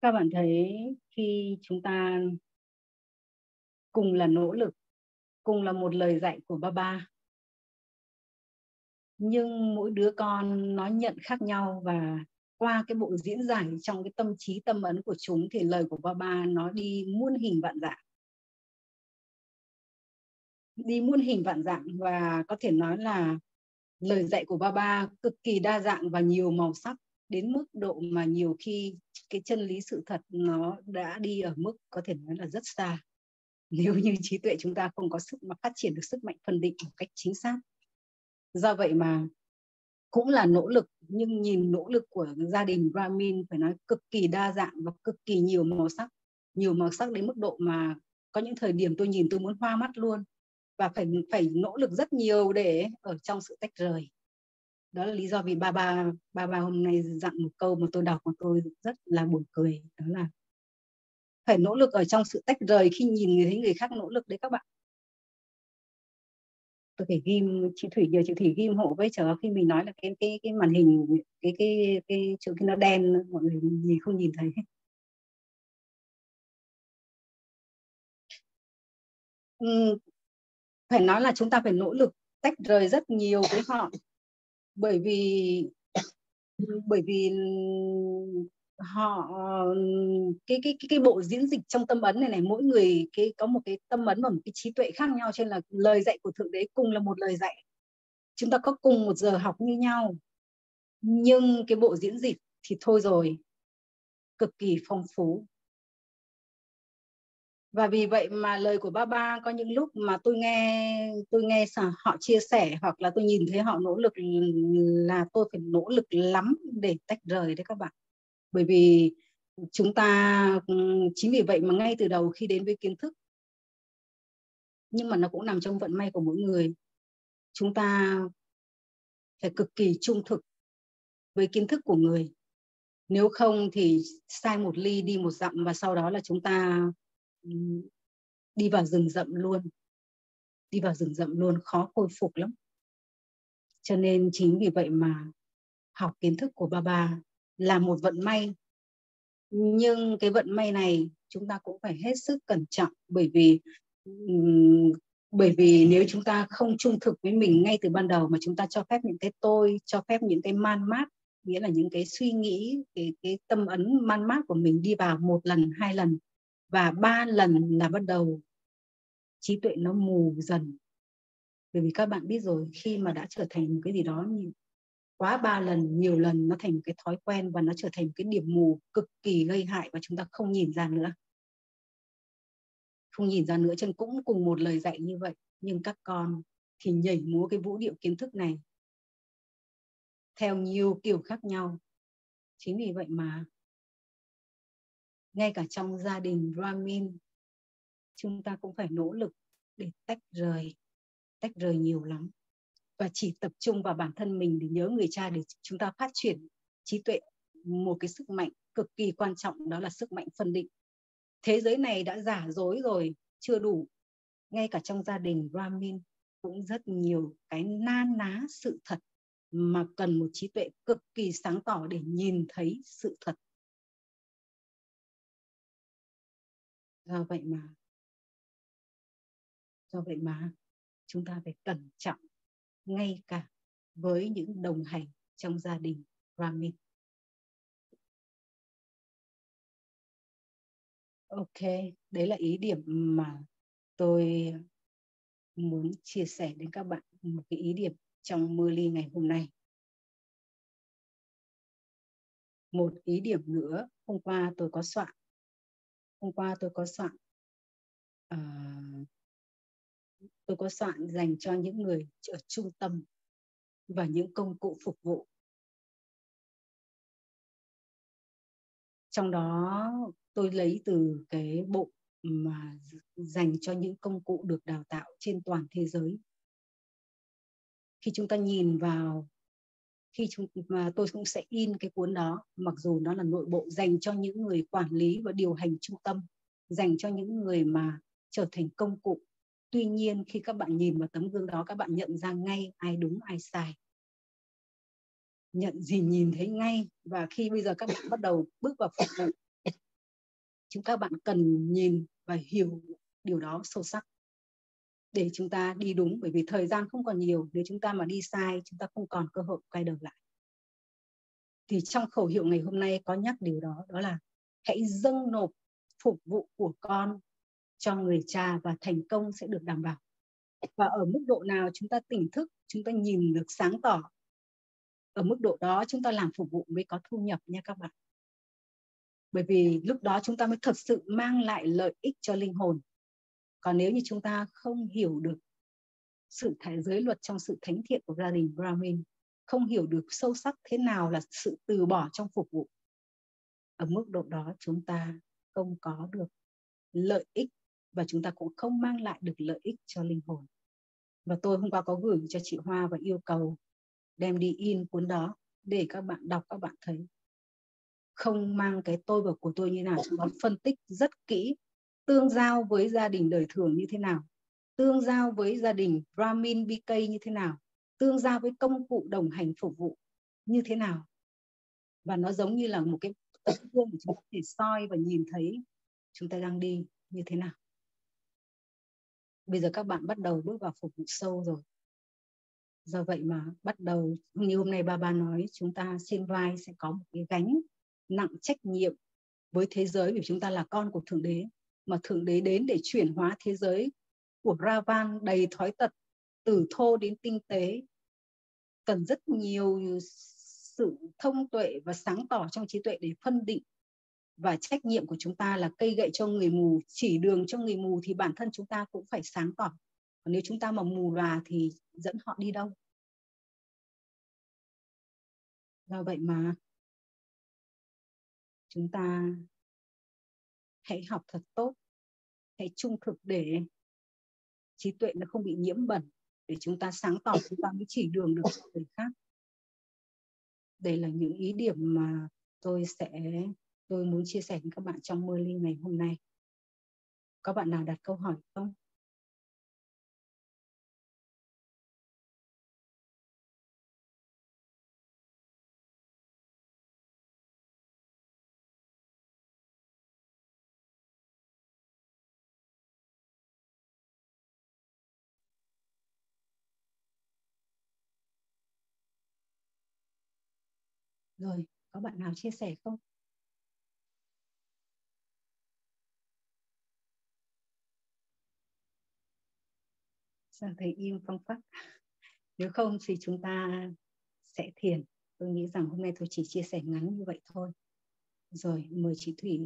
các bạn thấy khi chúng ta cùng là nỗ lực, cùng là một lời dạy của ba ba nhưng mỗi đứa con nó nhận khác nhau và qua cái bộ diễn giải trong cái tâm trí, tâm ấn của chúng thì lời của ba ba nó đi muôn hình vạn dạng. Đi muôn hình vạn dạng và có thể nói là lời dạy của ba ba cực kỳ đa dạng và nhiều màu sắc đến mức độ mà nhiều khi cái chân lý sự thật nó đã đi ở mức có thể nói là rất xa. Nếu như trí tuệ chúng ta không có sức, mà phát triển được sức mạnh phân định một cách chính xác. Do vậy mà cũng là nỗ lực, nhưng nhìn nỗ lực của gia đình Brahmin phải nói cực kỳ đa dạng và cực kỳ nhiều màu sắc. Nhiều màu sắc đến mức độ mà có những thời điểm tôi nhìn tôi muốn hoa mắt luôn. Và phải phải nỗ lực rất nhiều để ở trong sự tách rời đó là lý do vì ba ba ba ba hôm nay dặn một câu mà tôi đọc mà tôi rất là buồn cười đó là phải nỗ lực ở trong sự tách rời khi nhìn người thấy người khác nỗ lực đấy các bạn. Tôi phải ghim chị thủy nhờ chị thủy ghim hộ với chờ khi mình nói là cái cái cái màn hình cái cái cái chỗ cái nó đen mọi người nhìn không nhìn thấy. Ừ, phải nói là chúng ta phải nỗ lực tách rời rất nhiều với họ bởi vì bởi vì họ, cái cái cái cái bộ diễn dịch trong tâm ấn này này, mỗi người cái, có một cái tâm ấn và một cái trí tuệ khác nhau, cho nên là lời dạy của thượng đế cùng là một lời dạy. Chúng ta có cùng một giờ học như nhau. Nhưng cái bộ diễn dịch thì thôi rồi, cực kỳ phong phú và vì vậy mà lời của ba ba có những lúc mà tôi nghe tôi nghe họ chia sẻ hoặc là tôi nhìn thấy họ nỗ lực là tôi phải nỗ lực lắm để tách rời đấy các bạn. Bởi vì chúng ta chính vì vậy mà ngay từ đầu khi đến với kiến thức, nhưng mà nó cũng nằm trong vận may của mỗi người, chúng ta phải cực kỳ trung thực với kiến thức của người. Nếu không thì sai một ly đi một dặm và sau đó là chúng ta đi vào rừng rậm luôn. Đi vào rừng rậm luôn khó khôi phục lắm. Cho nên chính vì vậy mà học kiến thức của ba ba là một vận may. Nhưng cái vận may này chúng ta cũng phải hết sức cẩn trọng bởi vì bởi vì nếu chúng ta không trung thực với mình ngay từ ban đầu mà chúng ta cho phép những cái tôi cho phép những cái man mát nghĩa là những cái suy nghĩ cái, cái tâm ấn man mát của mình đi vào một lần hai lần và ba lần là bắt đầu, trí tuệ nó mù dần. Bởi vì các bạn biết rồi, khi mà đã trở thành một cái gì đó như quá ba lần, nhiều lần, nó thành một cái thói quen và nó trở thành một cái điểm mù cực kỳ gây hại và chúng ta không nhìn ra nữa. Không nhìn ra nữa chân cũng cùng một lời dạy như vậy. Nhưng các con thì nhảy múa cái vũ điệu kiến thức này theo nhiều kiểu khác nhau. Chính vì vậy mà ngay cả trong gia đình Brahmin, chúng ta cũng phải nỗ lực để tách rời tách rời nhiều lắm. Và chỉ tập trung vào bản thân mình để nhớ người cha để chúng ta phát triển trí tuệ một cái sức mạnh cực kỳ quan trọng, đó là sức mạnh phân định. Thế giới này đã giả dối rồi, chưa đủ. Ngay cả trong gia đình Brahmin cũng rất nhiều cái na ná sự thật mà cần một trí tuệ cực kỳ sáng tỏ để nhìn thấy sự thật. Do vậy mà do vậy mà chúng ta phải cẩn trọng ngay cả với những đồng hành trong gia đình Brahmin. Ok, đấy là ý điểm mà tôi muốn chia sẻ đến các bạn một cái ý điểm trong mưa ly ngày hôm nay. Một ý điểm nữa, hôm qua tôi có soạn hôm qua tôi có soạn uh, tôi có soạn dành cho những người ở trung tâm và những công cụ phục vụ. Trong đó tôi lấy từ cái bộ mà dành cho những công cụ được đào tạo trên toàn thế giới. Khi chúng ta nhìn vào khi chúng, mà tôi cũng sẽ in cái cuốn đó, mặc dù nó là nội bộ dành cho những người quản lý và điều hành trung tâm, dành cho những người mà trở thành công cụ. Tuy nhiên, khi các bạn nhìn vào tấm gương đó, các bạn nhận ra ngay ai đúng, ai sai. Nhận gì nhìn thấy ngay. Và khi bây giờ các bạn bắt đầu bước vào phục vụ, chúng các bạn cần nhìn và hiểu điều đó sâu sắc để chúng ta đi đúng, bởi vì thời gian không còn nhiều, nếu chúng ta mà đi sai, chúng ta không còn cơ hội quay đầu lại. Thì trong khẩu hiệu ngày hôm nay có nhắc điều đó đó là hãy dâng nộp phục vụ của con cho người cha và thành công sẽ được đảm bảo. Và ở mức độ nào chúng ta tỉnh thức, chúng ta nhìn được sáng tỏ, ở mức độ đó chúng ta làm phục vụ mới có thu nhập nha các bạn. Bởi vì lúc đó chúng ta mới thật sự mang lại lợi ích cho linh hồn còn nếu như chúng ta không hiểu được sự thể giới luật trong sự thánh thiện của gia đình Brahmin, không hiểu được sâu sắc thế nào là sự từ bỏ trong phục vụ, ở mức độ đó chúng ta không có được lợi ích và chúng ta cũng không mang lại được lợi ích cho linh hồn. Và tôi hôm qua có gửi cho chị Hoa và yêu cầu đem đi in cuốn đó để các bạn đọc, các bạn thấy. Không mang cái tôi và của tôi như nào, chúng nó phân tích rất kỹ tương giao với gia đình đời thường như thế nào? Tương giao với gia đình Brahmin BK như thế nào? Tương giao với công cụ đồng hành phục vụ như thế nào? Và nó giống như là một cái tấm gương để chúng ta thể soi và nhìn thấy chúng ta đang đi như thế nào. Bây giờ các bạn bắt đầu bước vào phục vụ sâu rồi. Do vậy mà bắt đầu, như hôm nay ba ba nói, chúng ta trên vai sẽ có một cái gánh nặng trách nhiệm với thế giới vì chúng ta là con của thượng đế mà thượng đế đến để chuyển hóa thế giới của Ravan đầy thói tật, từ thô đến tinh tế. Cần rất nhiều sự thông tuệ và sáng tỏ trong trí tuệ để phân định và trách nhiệm của chúng ta là cây gậy cho người mù, chỉ đường cho người mù thì bản thân chúng ta cũng phải sáng tỏ. Còn nếu chúng ta mà mù lòa thì dẫn họ đi đâu? Do vậy mà chúng ta hãy học thật tốt. Hãy trung thực để trí tuệ nó không bị nhiễm bẩn, để chúng ta sáng tỏ, chúng ta mới chỉ đường được người khác. Đây là những ý điểm mà tôi sẽ, tôi muốn chia sẻ với các bạn trong mơ ly ngày hôm nay. Các bạn nào đặt câu hỏi không? Rồi, có bạn nào chia sẻ không? Sao thầy im phong phắc? Nếu không thì chúng ta sẽ thiền. Tôi nghĩ rằng hôm nay tôi chỉ chia sẻ ngắn như vậy thôi. Rồi, mời chị Thủy